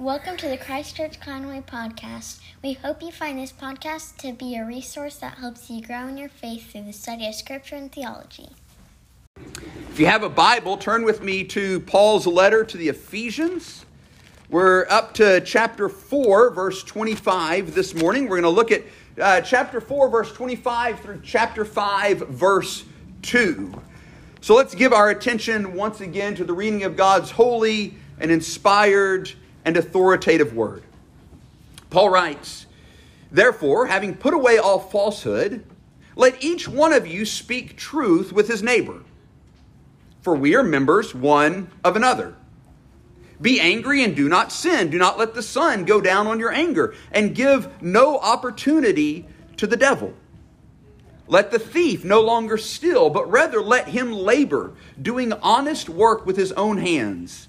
Welcome to the Christchurch Conway podcast. We hope you find this podcast to be a resource that helps you grow in your faith through the study of Scripture and theology. If you have a Bible, turn with me to Paul's letter to the Ephesians. We're up to chapter 4, verse 25 this morning. We're going to look at uh, chapter 4, verse 25 through chapter 5, verse 2. So let's give our attention once again to the reading of God's holy and inspired and authoritative word. Paul writes, Therefore, having put away all falsehood, let each one of you speak truth with his neighbor, for we are members one of another. Be angry and do not sin. Do not let the sun go down on your anger, and give no opportunity to the devil. Let the thief no longer steal, but rather let him labor, doing honest work with his own hands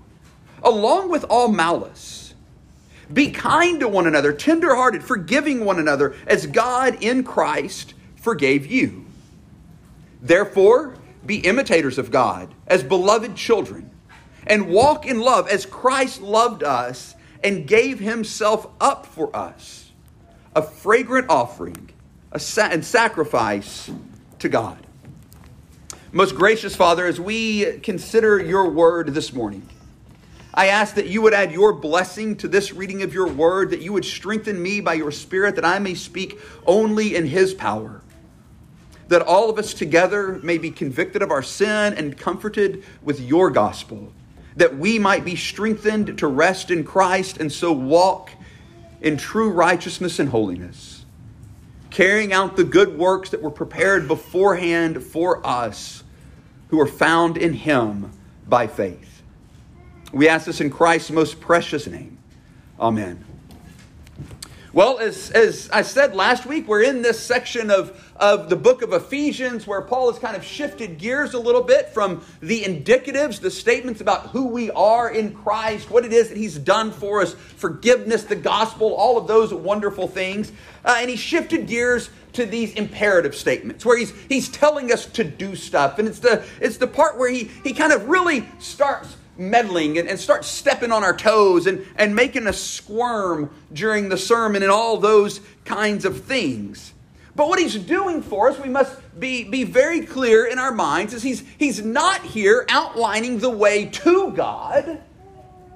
along with all malice. Be kind to one another, tenderhearted, forgiving one another, as God in Christ forgave you. Therefore, be imitators of God as beloved children, and walk in love as Christ loved us and gave himself up for us, a fragrant offering a sa- and sacrifice to God. Most gracious Father, as we consider your word this morning, I ask that you would add your blessing to this reading of your word, that you would strengthen me by your spirit, that I may speak only in his power. That all of us together may be convicted of our sin and comforted with your gospel. That we might be strengthened to rest in Christ and so walk in true righteousness and holiness, carrying out the good works that were prepared beforehand for us who are found in him by faith. We ask this in Christ's most precious name. Amen. Well, as, as I said last week, we're in this section of, of the book of Ephesians where Paul has kind of shifted gears a little bit from the indicatives, the statements about who we are in Christ, what it is that he's done for us, forgiveness, the gospel, all of those wonderful things. Uh, and he shifted gears to these imperative statements where he's, he's telling us to do stuff. And it's the, it's the part where he, he kind of really starts meddling and, and start stepping on our toes and, and making us squirm during the sermon and all those kinds of things. But what he's doing for us, we must be, be very clear in our minds, is he's, he's not here outlining the way to God.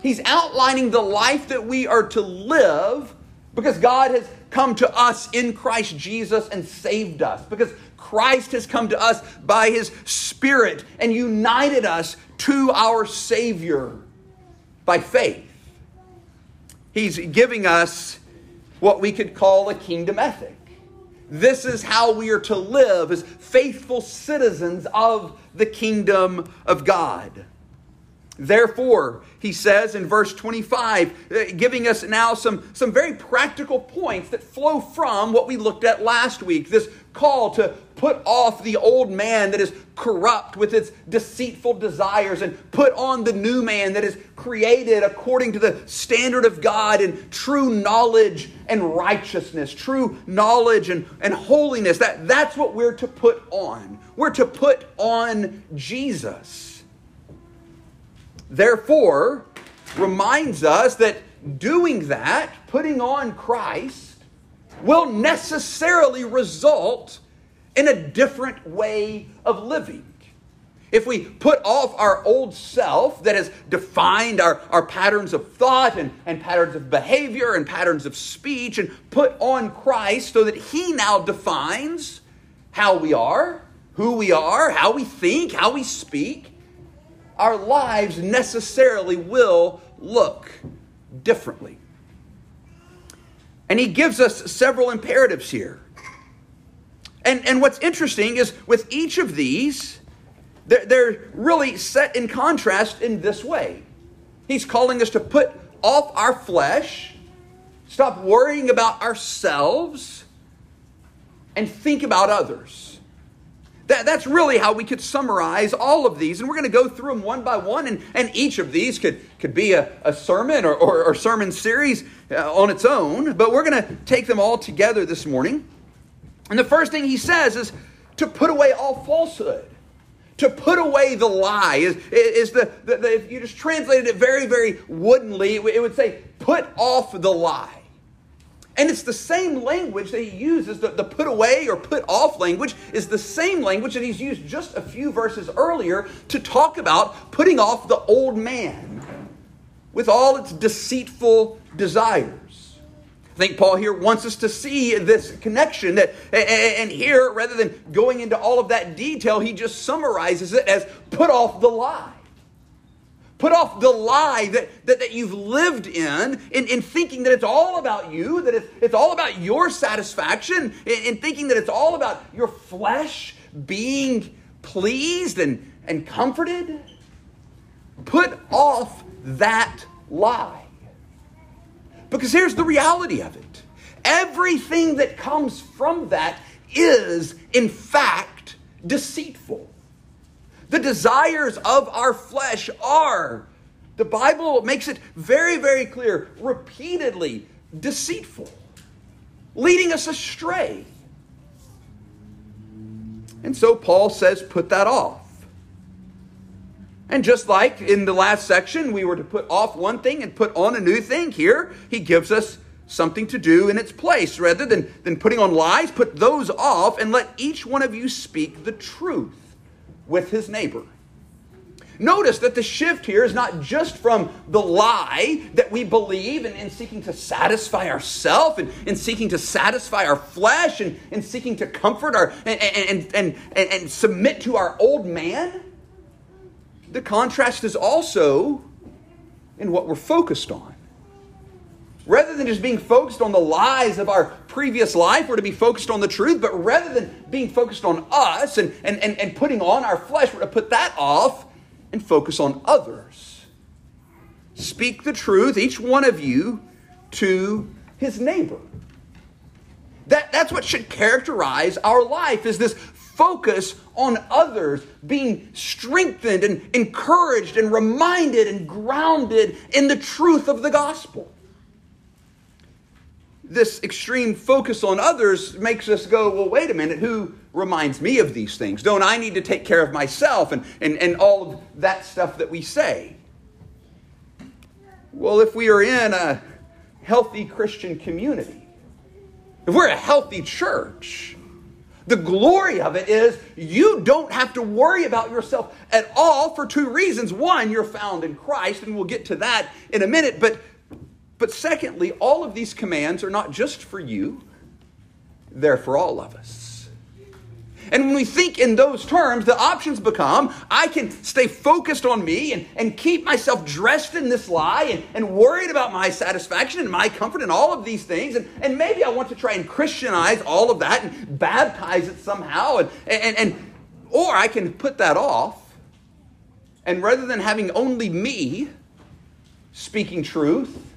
He's outlining the life that we are to live because God has come to us in Christ Jesus and saved us. Because Christ has come to us by his Spirit and united us to our Savior by faith. He's giving us what we could call a kingdom ethic. This is how we are to live as faithful citizens of the kingdom of God. Therefore, he says in verse 25, uh, giving us now some, some very practical points that flow from what we looked at last week this call to put off the old man that is corrupt with its deceitful desires and put on the new man that is created according to the standard of God in true knowledge and righteousness, true knowledge and, and holiness. That, that's what we're to put on. We're to put on Jesus therefore reminds us that doing that, putting on Christ, will necessarily result in a different way of living. If we put off our old self that has defined our, our patterns of thought and, and patterns of behavior and patterns of speech and put on Christ so that He now defines how we are, who we are, how we think, how we speak, our lives necessarily will look differently. And he gives us several imperatives here. And, and what's interesting is with each of these, they're, they're really set in contrast in this way. He's calling us to put off our flesh Stop worrying about ourselves and think about others. That, that's really how we could summarize all of these. And we're going to go through them one by one. And, and each of these could, could be a, a sermon or, or, or sermon series uh, on its own. But we're going to take them all together this morning. And the first thing he says is to put away all falsehood. To put away the lie is, is the, the, the, if you just translated it very, very woodenly, it would say, put off the lie. And it's the same language that he uses, the, the put away or put off language is the same language that he's used just a few verses earlier to talk about putting off the old man with all its deceitful desires. I think Paul here wants us to see this connection that, and here, rather than going into all of that detail, he just summarizes it as put off the lie. Put off the lie that, that, that you've lived in, in, in thinking that it's all about you, that it's, it's all about your satisfaction, in, in thinking that it's all about your flesh being pleased and, and comforted. Put off that lie. Because here's the reality of it everything that comes from that is, in fact, deceitful. The desires of our flesh are, the Bible makes it very, very clear, repeatedly deceitful, leading us astray. And so Paul says, put that off. And just like in the last section, we were to put off one thing and put on a new thing, here he gives us something to do in its place. Rather than, than putting on lies, put those off and let each one of you speak the truth with his neighbor. Notice that the shift here is not just from the lie that we believe in, in, seeking to satisfy ourselves and in seeking to satisfy our flesh and in seeking to comfort our and, and, and, and, and submit to our old man the contrast is also in what we're focused on. Rather than just being focused on the lies of our previous life, we're to be focused on the truth, but rather than being focused on us and, and, and, and putting on our flesh, we're to put that off and focus on others. Speak the truth, each one of you, to his neighbor. That, that's what should characterize our life is this focus on others, being strengthened and encouraged and reminded and grounded in the truth of the gospel. This extreme focus on others makes us go, well, wait a minute, who reminds me of these things? Don't I need to take care of myself and, and, and all of that stuff that we say? Well, if we are in a healthy Christian community, if we're a healthy church, the glory of it is you don't have to worry about yourself at all for two reasons. One, you're found in Christ, and we'll get to that in a minute. But, but secondly, all of these commands are not just for you, they're for all of us. And when we think in those terms, the options become I can stay focused on me and, and keep myself dressed in this lie and, and worried about my satisfaction and my comfort and all of these things. And, and maybe I want to try and Christianize all of that and baptize it somehow. And, and, and, or I can put that off. And rather than having only me speaking truth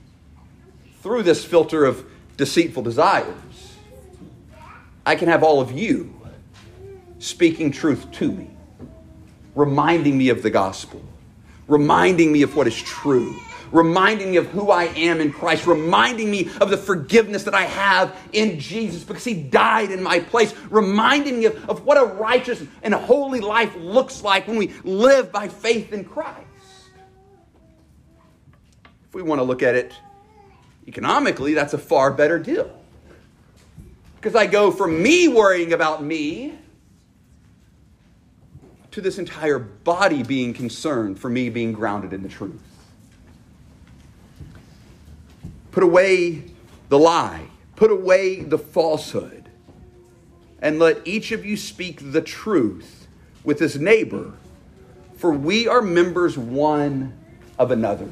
through this filter of deceitful desires, I can have all of you speaking truth to me, reminding me of the gospel, reminding me of what is true, reminding me of who I am in Christ, reminding me of the forgiveness that I have in Jesus because He died in my place, reminding me of, of what a righteous and holy life looks like when we live by faith in Christ. If we want to look at it economically, that's a far better deal. Because I go from me worrying about me to this entire body being concerned for me being grounded in the truth. Put away the lie, put away the falsehood, and let each of you speak the truth with his neighbor, for we are members one of another.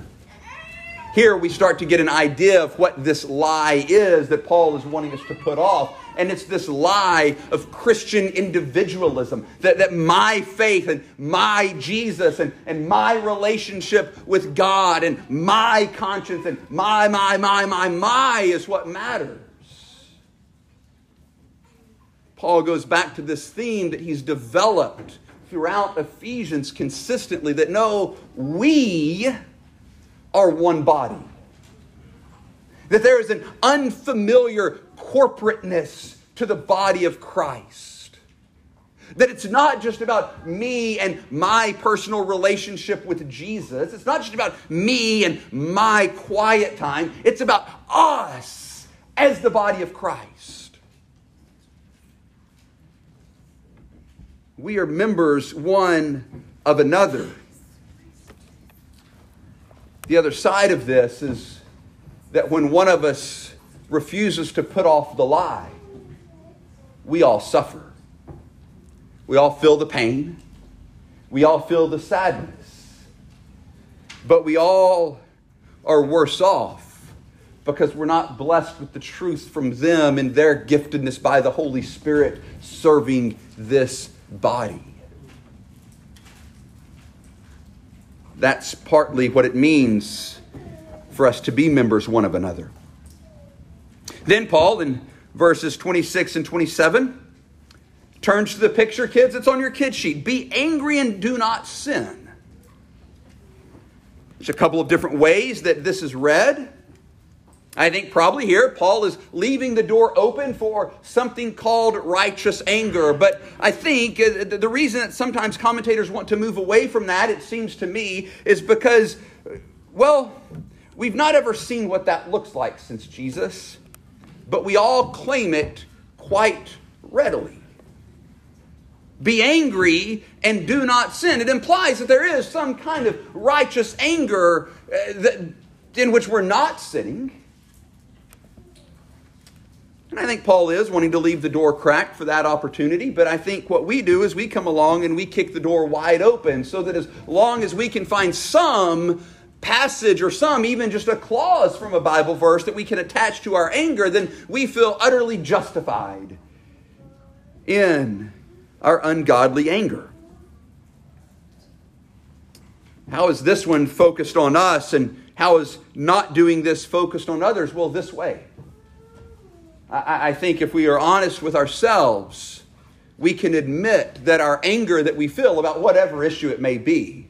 Here we start to get an idea of what this lie is that Paul is wanting us to put off. And it's this lie of Christian individualism that, that my faith and my Jesus and, and my relationship with God and my conscience and my, my, my, my, my is what matters. Paul goes back to this theme that he's developed throughout Ephesians consistently that no, we are one body. That there is an unfamiliar corporateness to the body of Christ. That it's not just about me and my personal relationship with Jesus. It's not just about me and my quiet time. It's about us as the body of Christ. We are members one of another. The other side of this is that when one of us refuses to put off the lie, we all suffer. We all feel the pain. We all feel the sadness. But we all are worse off because we're not blessed with the truth from them and their giftedness by the Holy Spirit serving this body. That's partly what it means for us to be members one of another. Then Paul, in verses 26 and 27, turns to the picture, kids. It's on your kid sheet. Be angry and do not sin. There's a couple of different ways that this is read. I think probably here Paul is leaving the door open for something called righteous anger. But I think uh, the reason that sometimes commentators want to move away from that, it seems to me, is because, well, we've not ever seen what that looks like since Jesus, but we all claim it quite readily. Be angry and do not sin. It implies that there is some kind of righteous anger uh, that, in which we're not sinning. And I think Paul is wanting to leave the door cracked for that opportunity, but I think what we do is we come along and we kick the door wide open so that as long as we can find some passage or some, even just a clause from a Bible verse that we can attach to our anger, then we feel utterly justified in our ungodly anger. How is this one focused on us and how is not doing this focused on others? Well, this way. I, I think if we are honest with ourselves, we can admit that our anger that we feel about whatever issue it may be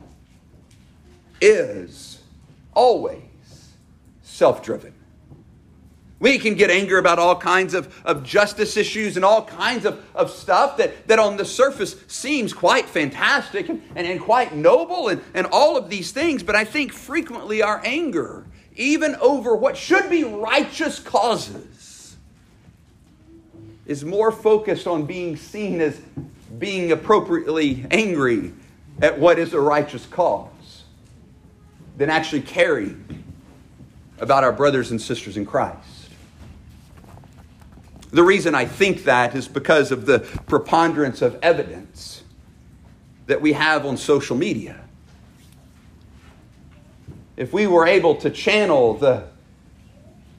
is always self driven. We can get anger about all kinds of, of justice issues and all kinds of, of stuff that, that on the surface seems quite fantastic and, and, and quite noble and, and all of these things. But I think frequently our anger, even over what should be righteous causes, is more focused on being seen as being appropriately angry at what is a righteous cause than actually caring about our brothers and sisters in Christ. The reason I think that is because of the preponderance of evidence that we have on social media. If we were able to channel the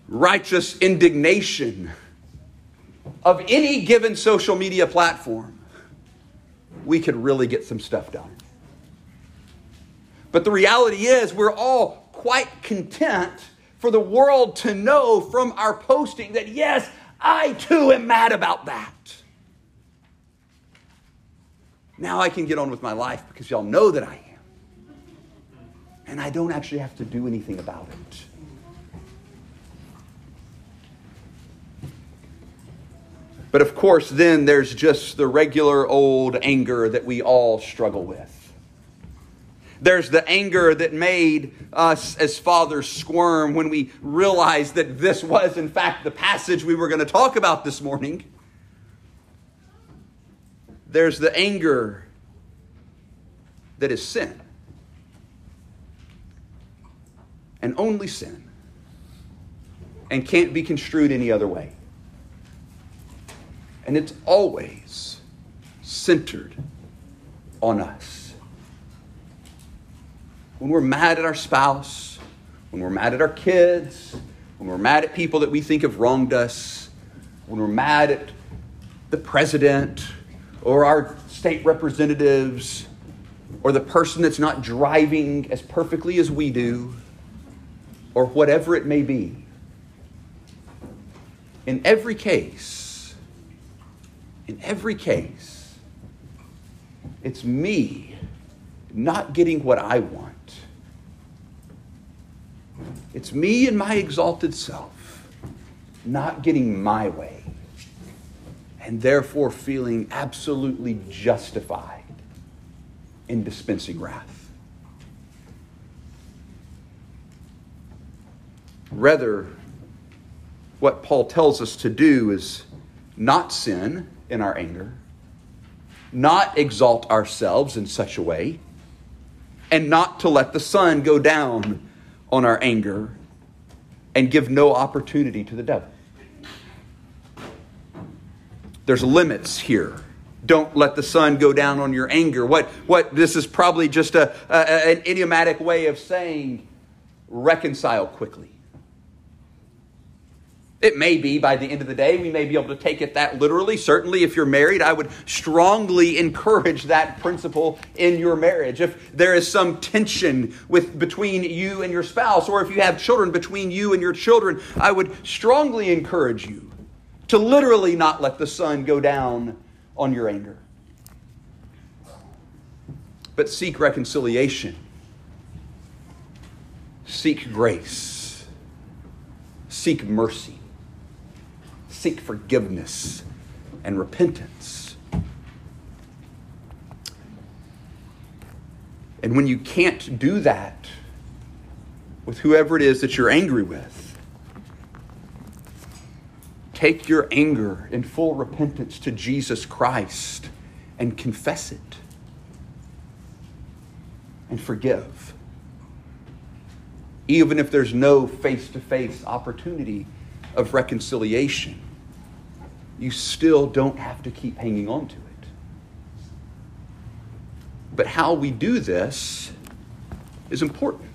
righteous indignation of any given social media platform, we could really get some stuff done. But the reality is, we're all quite content for the world to know from our posting that, yes, I too am mad about that. Now I can get on with my life because y'all know that I am. And I don't actually have to do anything about it. But of course, then there's just the regular old anger that we all struggle with. There's the anger that made us as fathers squirm when we realized that this was, in fact, the passage we were going to talk about this morning. There's the anger that is sin. And only sin. And can't be construed any other way. And it's always centered on us. When we're mad at our spouse, when we're mad at our kids, when we're mad at people that we think have wronged us, when we're mad at the president or our state representatives or the person that's not driving as perfectly as we do or whatever it may be. In every case, in every case, it's me not getting what I want. It's me and my exalted self not getting my way and therefore feeling absolutely justified in dispensing wrath. Rather, what Paul tells us to do is not sin in our anger, not exalt ourselves in such a way, and not to let the sun go down on our anger and give no opportunity to the devil. There's limits here. Don't let the sun go down on your anger. What, what this is probably just a, a an idiomatic way of saying reconcile quickly. It may be by the end of the day, we may be able to take it that literally. Certainly, if you're married, I would strongly encourage that principle in your marriage. If there is some tension with, between you and your spouse, or if you have children between you and your children, I would strongly encourage you to literally not let the sun go down on your anger. But seek reconciliation, seek grace, seek mercy seek forgiveness and repentance. And when you can't do that with whoever it is that you're angry with, take your anger in full repentance to Jesus Christ and confess it and forgive. Even if there's no face to face opportunity of reconciliation you still don't have to keep hanging on to it. But how we do this is important.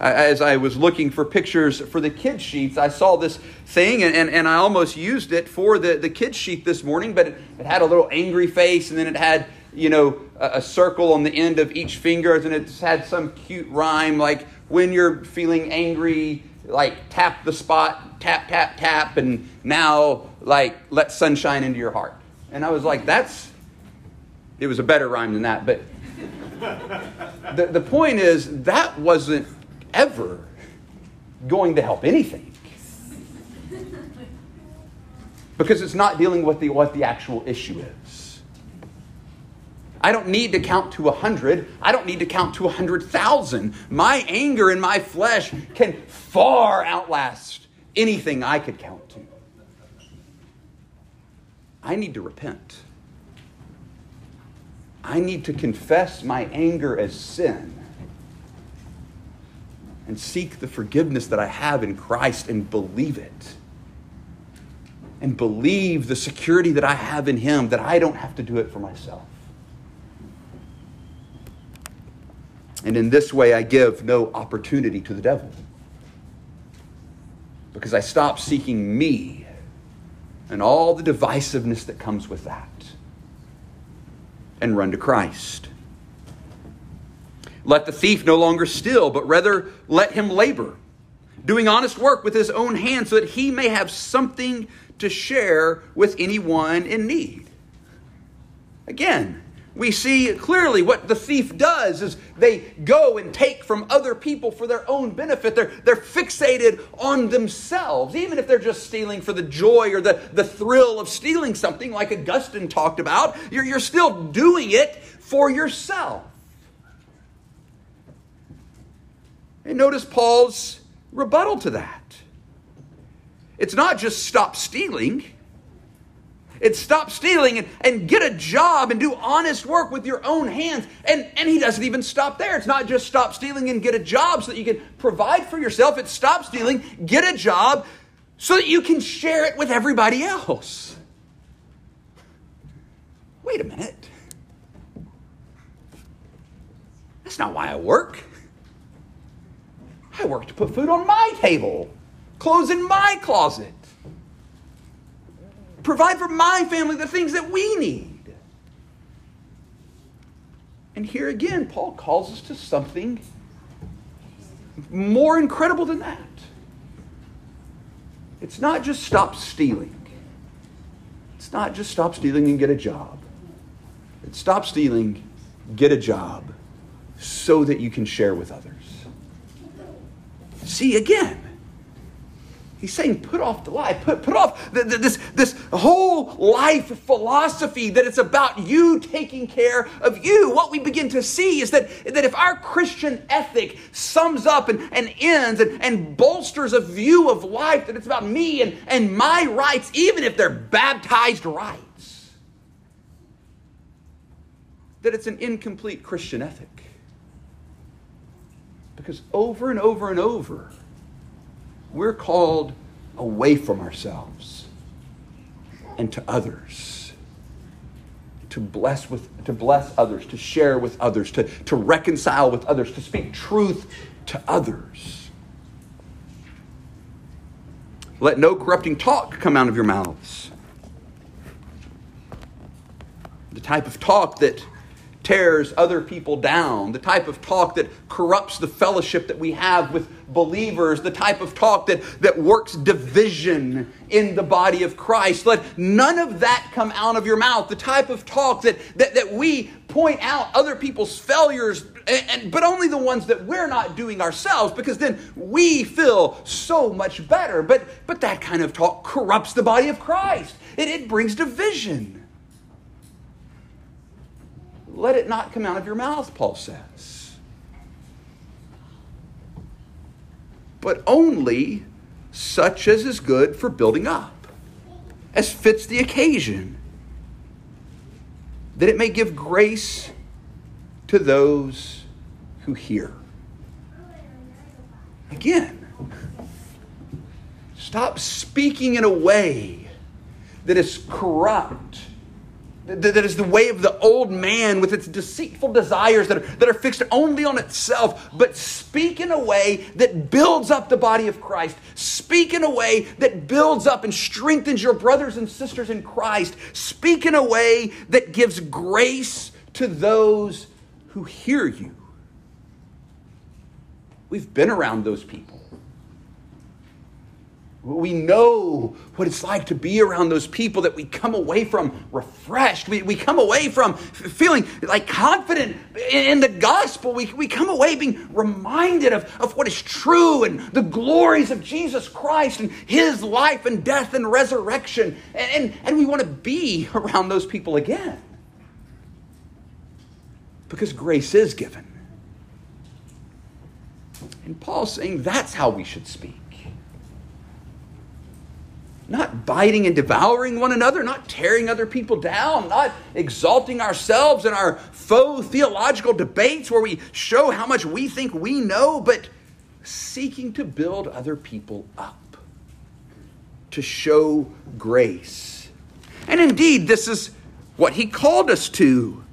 As I was looking for pictures for the kid sheets, I saw this thing and, and, and I almost used it for the, the kid sheet this morning, but it, it had a little angry face and then it had, you know, a, a circle on the end of each finger and it had some cute rhyme like when you're feeling angry, like tap the spot, tap, tap, tap, and now like let sunshine into your heart. And I was like, that's, it was a better rhyme than that. But the, the point is, that wasn't ever going to help anything. Because it's not dealing with the, what the actual issue is. I don't need to count to a hundred. I don't need to count to a hundred thousand. My anger in my flesh can far outlast anything I could count to. I need to repent. I need to confess my anger as sin and seek the forgiveness that I have in Christ and believe it. And believe the security that I have in Him that I don't have to do it for myself. And in this way, I give no opportunity to the devil. Because I stop seeking me and all the divisiveness that comes with that and run to Christ. Let the thief no longer steal, but rather let him labor, doing honest work with his own hands, so that he may have something to share with anyone in need. Again, we see clearly what the thief does is they go and take from other people for their own benefit. They're, they're fixated on themselves, even if they're just stealing for the joy or the, the thrill of stealing something like Augustine talked about. You're, you're still doing it for yourself. And notice Paul's rebuttal to that. It's not just stop stealing it's stop stealing and, and get a job and do honest work with your own hands. And, and he doesn't even stop there. It's not just stop stealing and get a job so that you can provide for yourself. It's stop stealing, get a job so that you can share it with everybody else. Wait a minute. That's not why I work. I work to put food on my table, clothes in my closet, provide for my family the things that we need. And here again, Paul calls us to something more incredible than that. It's not just stop stealing. It's not just stop stealing and get a job. It's stop stealing, get a job, so that you can share with others. See, again, He's saying, put off the lie. Put, put off the, the, this, this whole life philosophy that it's about you taking care of you. What we begin to see is that, that if our Christian ethic sums up and, and ends and, and bolsters a view of life, that it's about me and, and my rights, even if they're baptized rights, that it's an incomplete Christian ethic. Because over and over and over, we're called away from ourselves and to others. To bless with to bless others, to share with others, to, to reconcile with others, to speak truth to others. Let no corrupting talk come out of your mouths. The type of talk that tears other people down, the type of talk that corrupts the fellowship that we have with believers, the type of talk that, that works division in the body of Christ. Let none of that come out of your mouth. The type of talk that, that, that we point out other people's failures, and, and, but only the ones that we're not doing ourselves, because then we feel so much better. But, but that kind of talk corrupts the body of Christ, it, it brings division. Let it not come out of your mouth, Paul says. But only such as is good for building up, as fits the occasion, that it may give grace to those who hear. Again, stop speaking in a way that is corrupt that is the way of the old man with its deceitful desires that are, that are fixed only on itself, but speak in a way that builds up the body of Christ. Speak in a way that builds up and strengthens your brothers and sisters in Christ. Speak in a way that gives grace to those who hear you. We've been around those people. We know what it's like to be around those people that we come away from refreshed. We, we come away from feeling like confident in the gospel. We, we come away being reminded of, of what is true and the glories of Jesus Christ and his life and death and resurrection. And, and, and we want to be around those people again because grace is given. And Paul's saying that's how we should speak not biting and devouring one another, not tearing other people down, not exalting ourselves in our faux theological debates where we show how much we think we know, but seeking to build other people up, to show grace. And indeed, this is what he called us to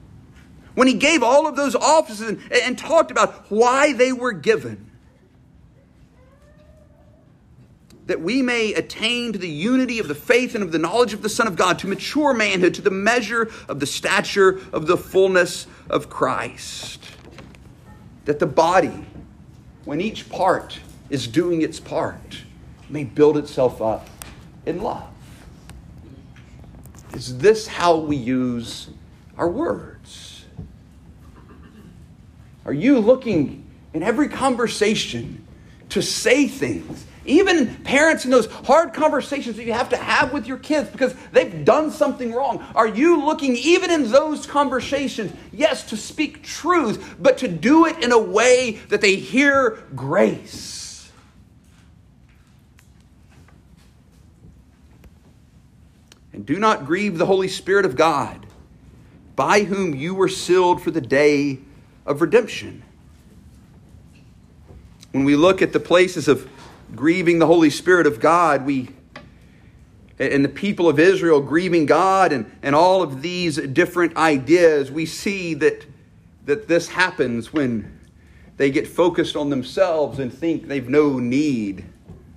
when he gave all of those offices and, and talked about why they were given. That we may attain to the unity of the faith and of the knowledge of the Son of God, to mature manhood, to the measure of the stature of the fullness of Christ. That the body, when each part is doing its part, may build itself up in love. Is this how we use our words? Are you looking in every conversation to say things even parents in those hard conversations that you have to have with your kids because they've done something wrong. Are you looking, even in those conversations, yes, to speak truth, but to do it in a way that they hear grace? And do not grieve the Holy Spirit of God, by whom you were sealed for the day of redemption. When we look at the places of grieving the Holy Spirit of God, we and the people of Israel grieving God and, and all of these different ideas, we see that, that this happens when they get focused on themselves and think they've no need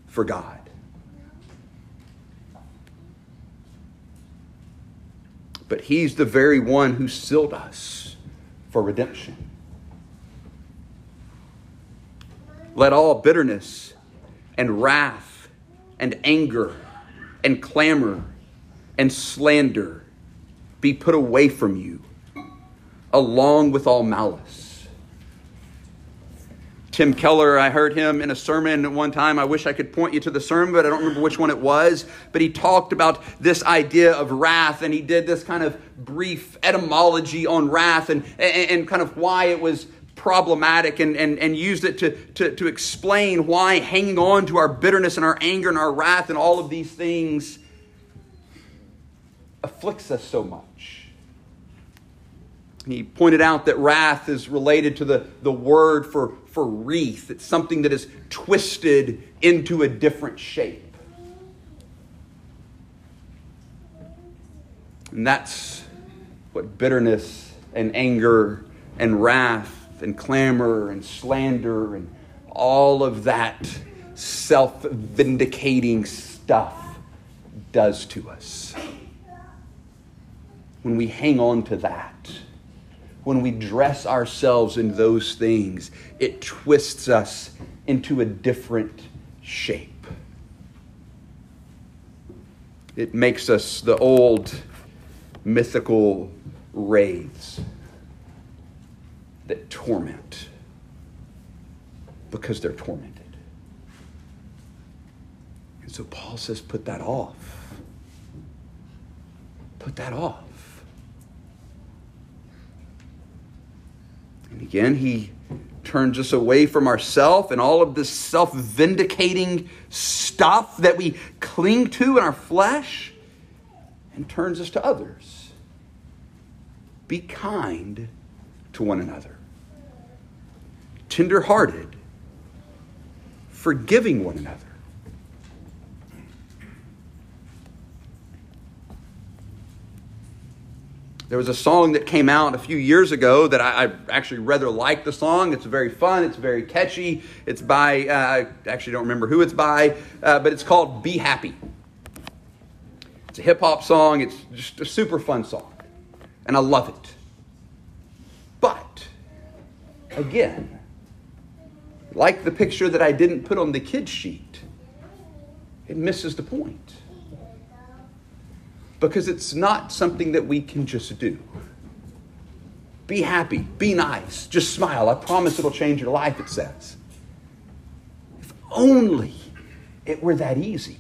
for God. But He's the very one who sealed us for redemption. Let all bitterness and wrath and anger and clamor and slander be put away from you, along with all malice. Tim Keller, I heard him in a sermon at one time. I wish I could point you to the sermon, but I don't remember which one it was. But he talked about this idea of wrath, and he did this kind of brief etymology on wrath and, and, and kind of why it was problematic and, and, and used it to, to, to explain why hanging on to our bitterness and our anger and our wrath and all of these things afflicts us so much. He pointed out that wrath is related to the, the word for, for wreath. It's something that is twisted into a different shape. And that's what bitterness and anger and wrath and clamor and slander and all of that self vindicating stuff does to us. When we hang on to that, when we dress ourselves in those things, it twists us into a different shape. It makes us the old mythical wraiths that torment because they're tormented. And so Paul says, put that off. Put that off. And again, he turns us away from ourself and all of this self vindicating stuff that we cling to in our flesh and turns us to others. Be kind to one another tenderhearted, forgiving one another. There was a song that came out a few years ago that I, I actually rather like the song. It's very fun, it's very catchy. It's by, uh, I actually don't remember who it's by, uh, but it's called Be Happy. It's a hip hop song, it's just a super fun song, and I love it. But, again, like the picture that I didn't put on the kid sheet, it misses the point. Because it's not something that we can just do. Be happy, be nice, just smile. I promise it'll change your life, it says. If only it were that easy.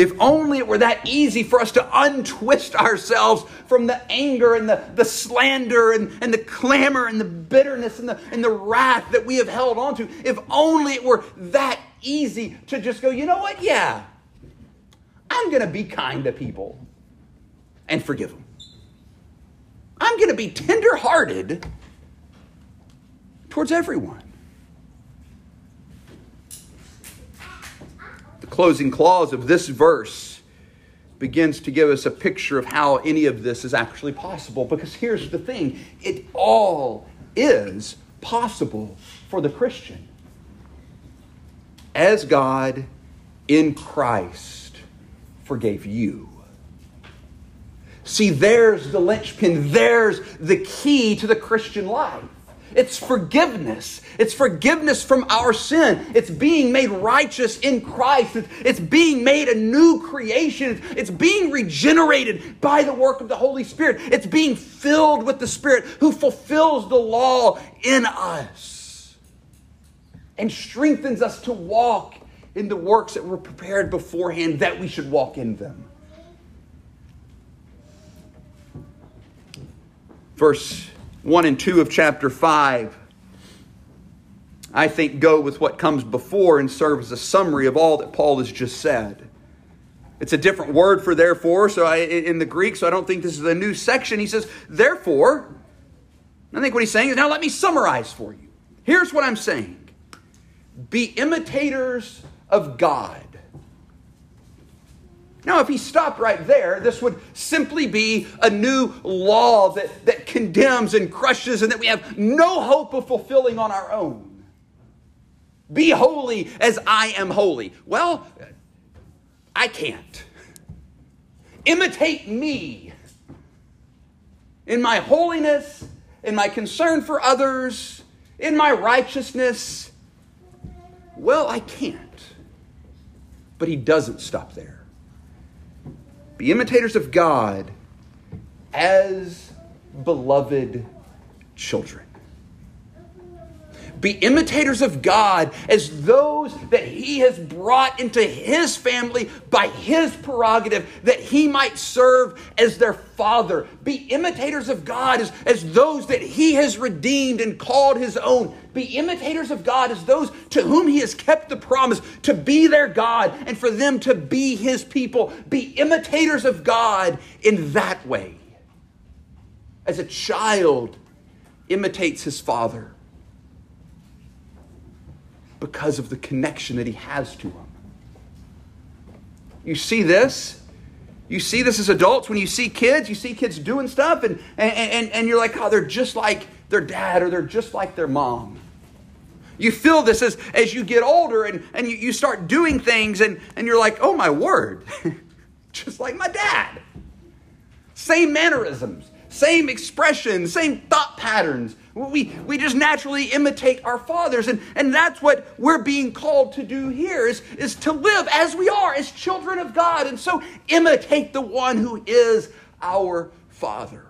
If only it were that easy for us to untwist ourselves from the anger and the, the slander and, and the clamor and the bitterness and the, and the wrath that we have held on to. If only it were that easy to just go, you know what? Yeah, I'm going to be kind to people and forgive them. I'm going to be tenderhearted towards everyone. Closing clause of this verse begins to give us a picture of how any of this is actually possible. Because here's the thing it all is possible for the Christian. As God in Christ forgave you. See, there's the linchpin, there's the key to the Christian life. It's forgiveness. It's forgiveness from our sin. It's being made righteous in Christ. It's being made a new creation. It's being regenerated by the work of the Holy Spirit. It's being filled with the Spirit who fulfills the law in us and strengthens us to walk in the works that were prepared beforehand that we should walk in them. Verse 1 and 2 of chapter 5, I think go with what comes before and serve as a summary of all that Paul has just said. It's a different word for therefore, so I, in the Greek, so I don't think this is a new section. He says, therefore, I think what he's saying is, now let me summarize for you. Here's what I'm saying Be imitators of God Now, if he stopped right there, this would simply be a new law that, that condemns and crushes and that we have no hope of fulfilling on our own. Be holy as I am holy. Well, I can't. Imitate me in my holiness, in my concern for others, in my righteousness. Well, I can't. But he doesn't stop there. Be imitators of God as beloved children. Be imitators of God as those that He has brought into His family by His prerogative, that He might serve as their Father. Be imitators of God as, as those that He has redeemed and called His own. Be imitators of God as those to whom He has kept the promise to be their God and for them to be His people. Be imitators of God in that way. As a child imitates his father because of the connection that he has to him. You see this? You see this as adults when you see kids, you see kids doing stuff, and, and, and, and you're like, oh, they're just like their dad or they're just like their mom. You feel this as, as you get older and, and you, you start doing things, and, and you're like, oh my word, just like my dad. Same mannerisms, same expressions, same thought patterns. We, we just naturally imitate our fathers. And, and that's what we're being called to do here is, is to live as we are, as children of God. And so imitate the one who is our Father.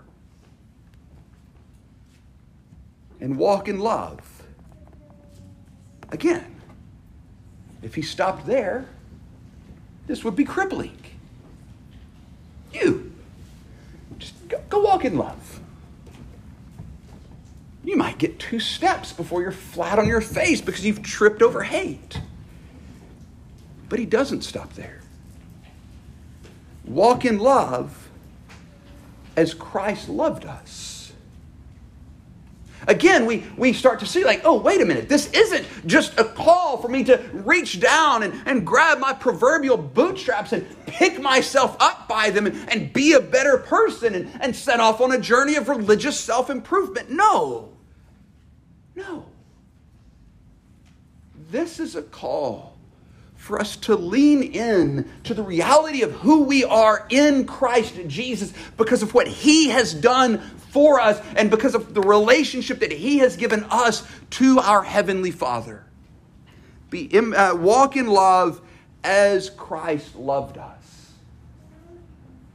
And walk in love. Again, if he stopped there, this would be crippling. You, just go, go walk in love you might get two steps before you're flat on your face because you've tripped over hate. But he doesn't stop there. Walk in love as Christ loved us. Again, we, we start to see, like, oh, wait a minute, this isn't just a call for me to reach down and, and grab my proverbial bootstraps and pick myself up by them and, and be a better person and, and set off on a journey of religious self improvement. No. No. This is a call for us to lean in to the reality of who we are in Christ Jesus because of what He has done for us and because of the relationship that He has given us to our Heavenly Father. Be, uh, walk in love as Christ loved us.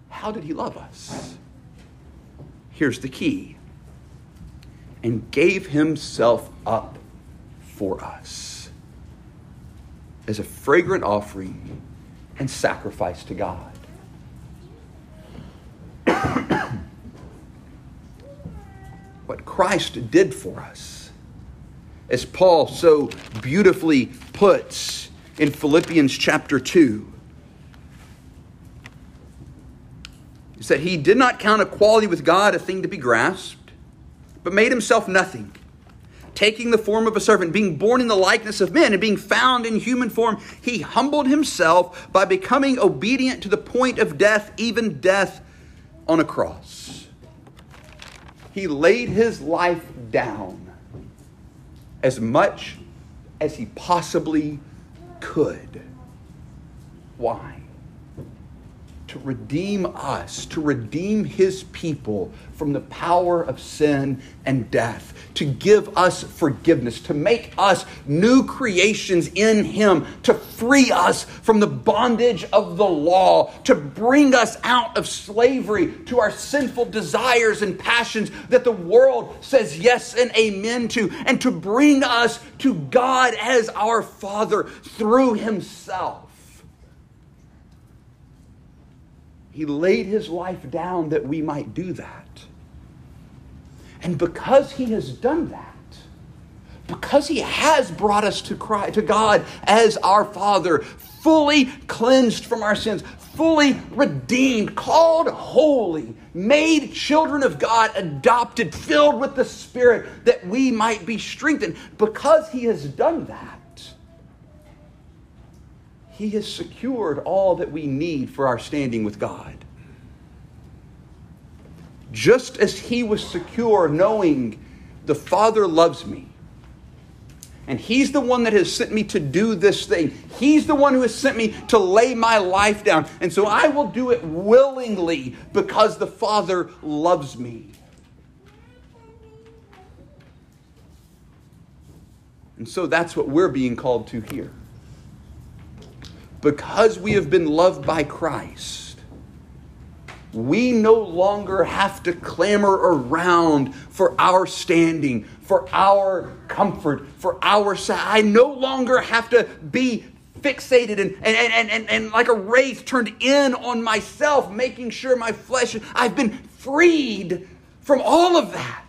How did He love us? Here's the key and gave himself up for us as a fragrant offering and sacrifice to God. what Christ did for us, as Paul so beautifully puts in Philippians chapter 2, is that he did not count equality with God a thing to be grasped but made himself nothing, taking the form of a servant, being born in the likeness of men, and being found in human form, he humbled himself by becoming obedient to the point of death, even death on a cross. He laid his life down as much as he possibly could. Why? To redeem us, to redeem his people from the power of sin and death, to give us forgiveness, to make us new creations in him, to free us from the bondage of the law, to bring us out of slavery to our sinful desires and passions that the world says yes and amen to, and to bring us to God as our Father through himself. He laid his life down that we might do that. And because he has done that, because he has brought us to cry to God as our Father, fully cleansed from our sins, fully redeemed, called holy, made children of God, adopted, filled with the Spirit, that we might be strengthened. Because he has done that, He has secured all that we need for our standing with God. Just as He was secure knowing the Father loves me, and He's the one that has sent me to do this thing. He's the one who has sent me to lay my life down. And so I will do it willingly because the Father loves me. And so that's what we're being called to here. Because we have been loved by Christ, we no longer have to clamor around for our standing, for our comfort, for our I no longer have to be fixated and, and, and, and, and like a wraith turned in on myself, making sure my flesh, I've been freed from all of that.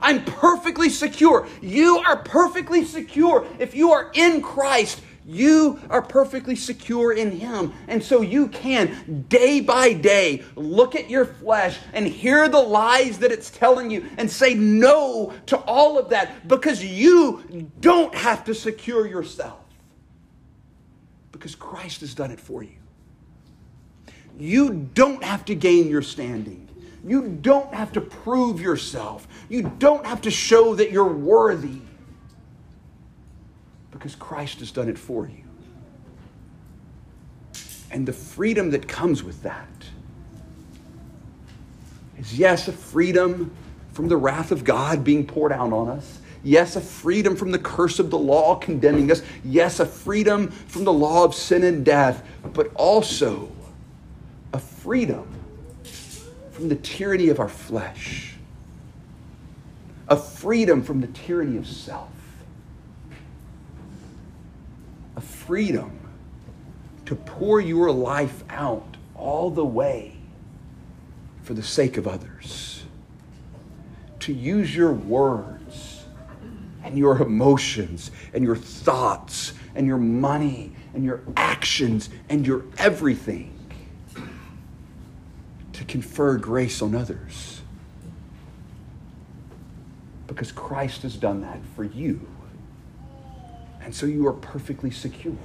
I'm perfectly secure. You are perfectly secure. If you are in Christ, you are perfectly secure in Him. And so you can, day by day, look at your flesh and hear the lies that it's telling you and say no to all of that because you don't have to secure yourself. Because Christ has done it for you. You don't have to gain your standing. You don't have to prove yourself. You don't have to show that you're worthy because Christ has done it for you. And the freedom that comes with that is, yes, a freedom from the wrath of God being poured out on us. Yes, a freedom from the curse of the law condemning us. Yes, a freedom from the law of sin and death, but also a freedom from the tyranny of our flesh, a freedom from the tyranny of self, a freedom to pour your life out all the way for the sake of others, to use your words and your emotions and your thoughts and your money and your actions and your everything to confer grace on others. Because Christ has done that for you. And so you are perfectly secure.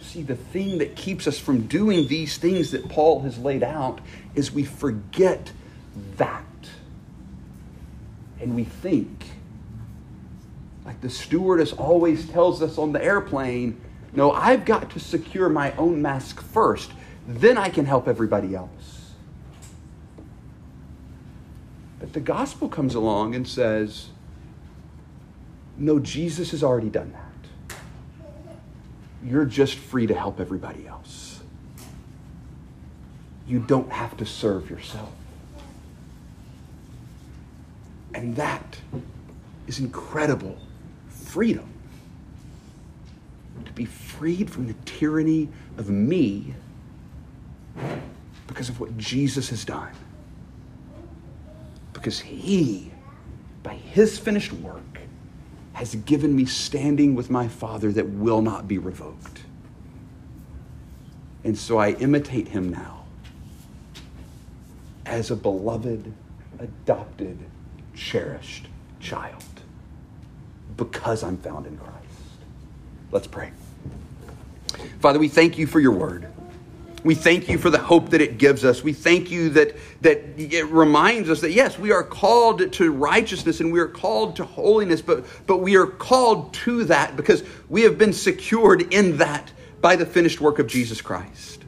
See, the thing that keeps us from doing these things that Paul has laid out is we forget that. And we think, like the stewardess always tells us on the airplane, no, I've got to secure my own mask first then I can help everybody else. But the gospel comes along and says, no, Jesus has already done that. You're just free to help everybody else. You don't have to serve yourself. And that is incredible freedom. To be freed from the tyranny of me because of what Jesus has done. Because he, by his finished work, has given me standing with my Father that will not be revoked. And so I imitate him now as a beloved, adopted, cherished child because I'm found in Christ. Let's pray. Father, we thank you for your word. We thank you for the hope that it gives us. We thank you that, that it reminds us that, yes, we are called to righteousness and we are called to holiness, but, but we are called to that because we have been secured in that by the finished work of Jesus Christ.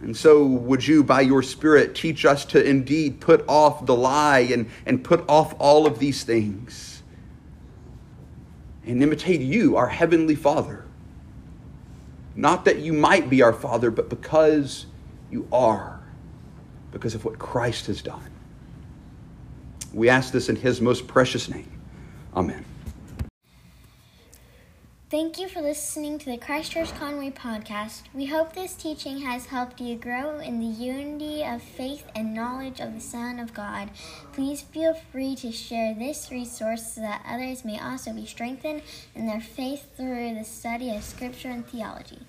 And so, would you, by your Spirit, teach us to indeed put off the lie and, and put off all of these things and imitate you, our Heavenly Father not that you might be our Father, but because you are, because of what Christ has done. We ask this in His most precious name. Amen. Thank you for listening to the Christchurch Conway podcast. We hope this teaching has helped you grow in the unity of faith and knowledge of the Son of God. Please feel free to share this resource so that others may also be strengthened in their faith through the study of Scripture and theology.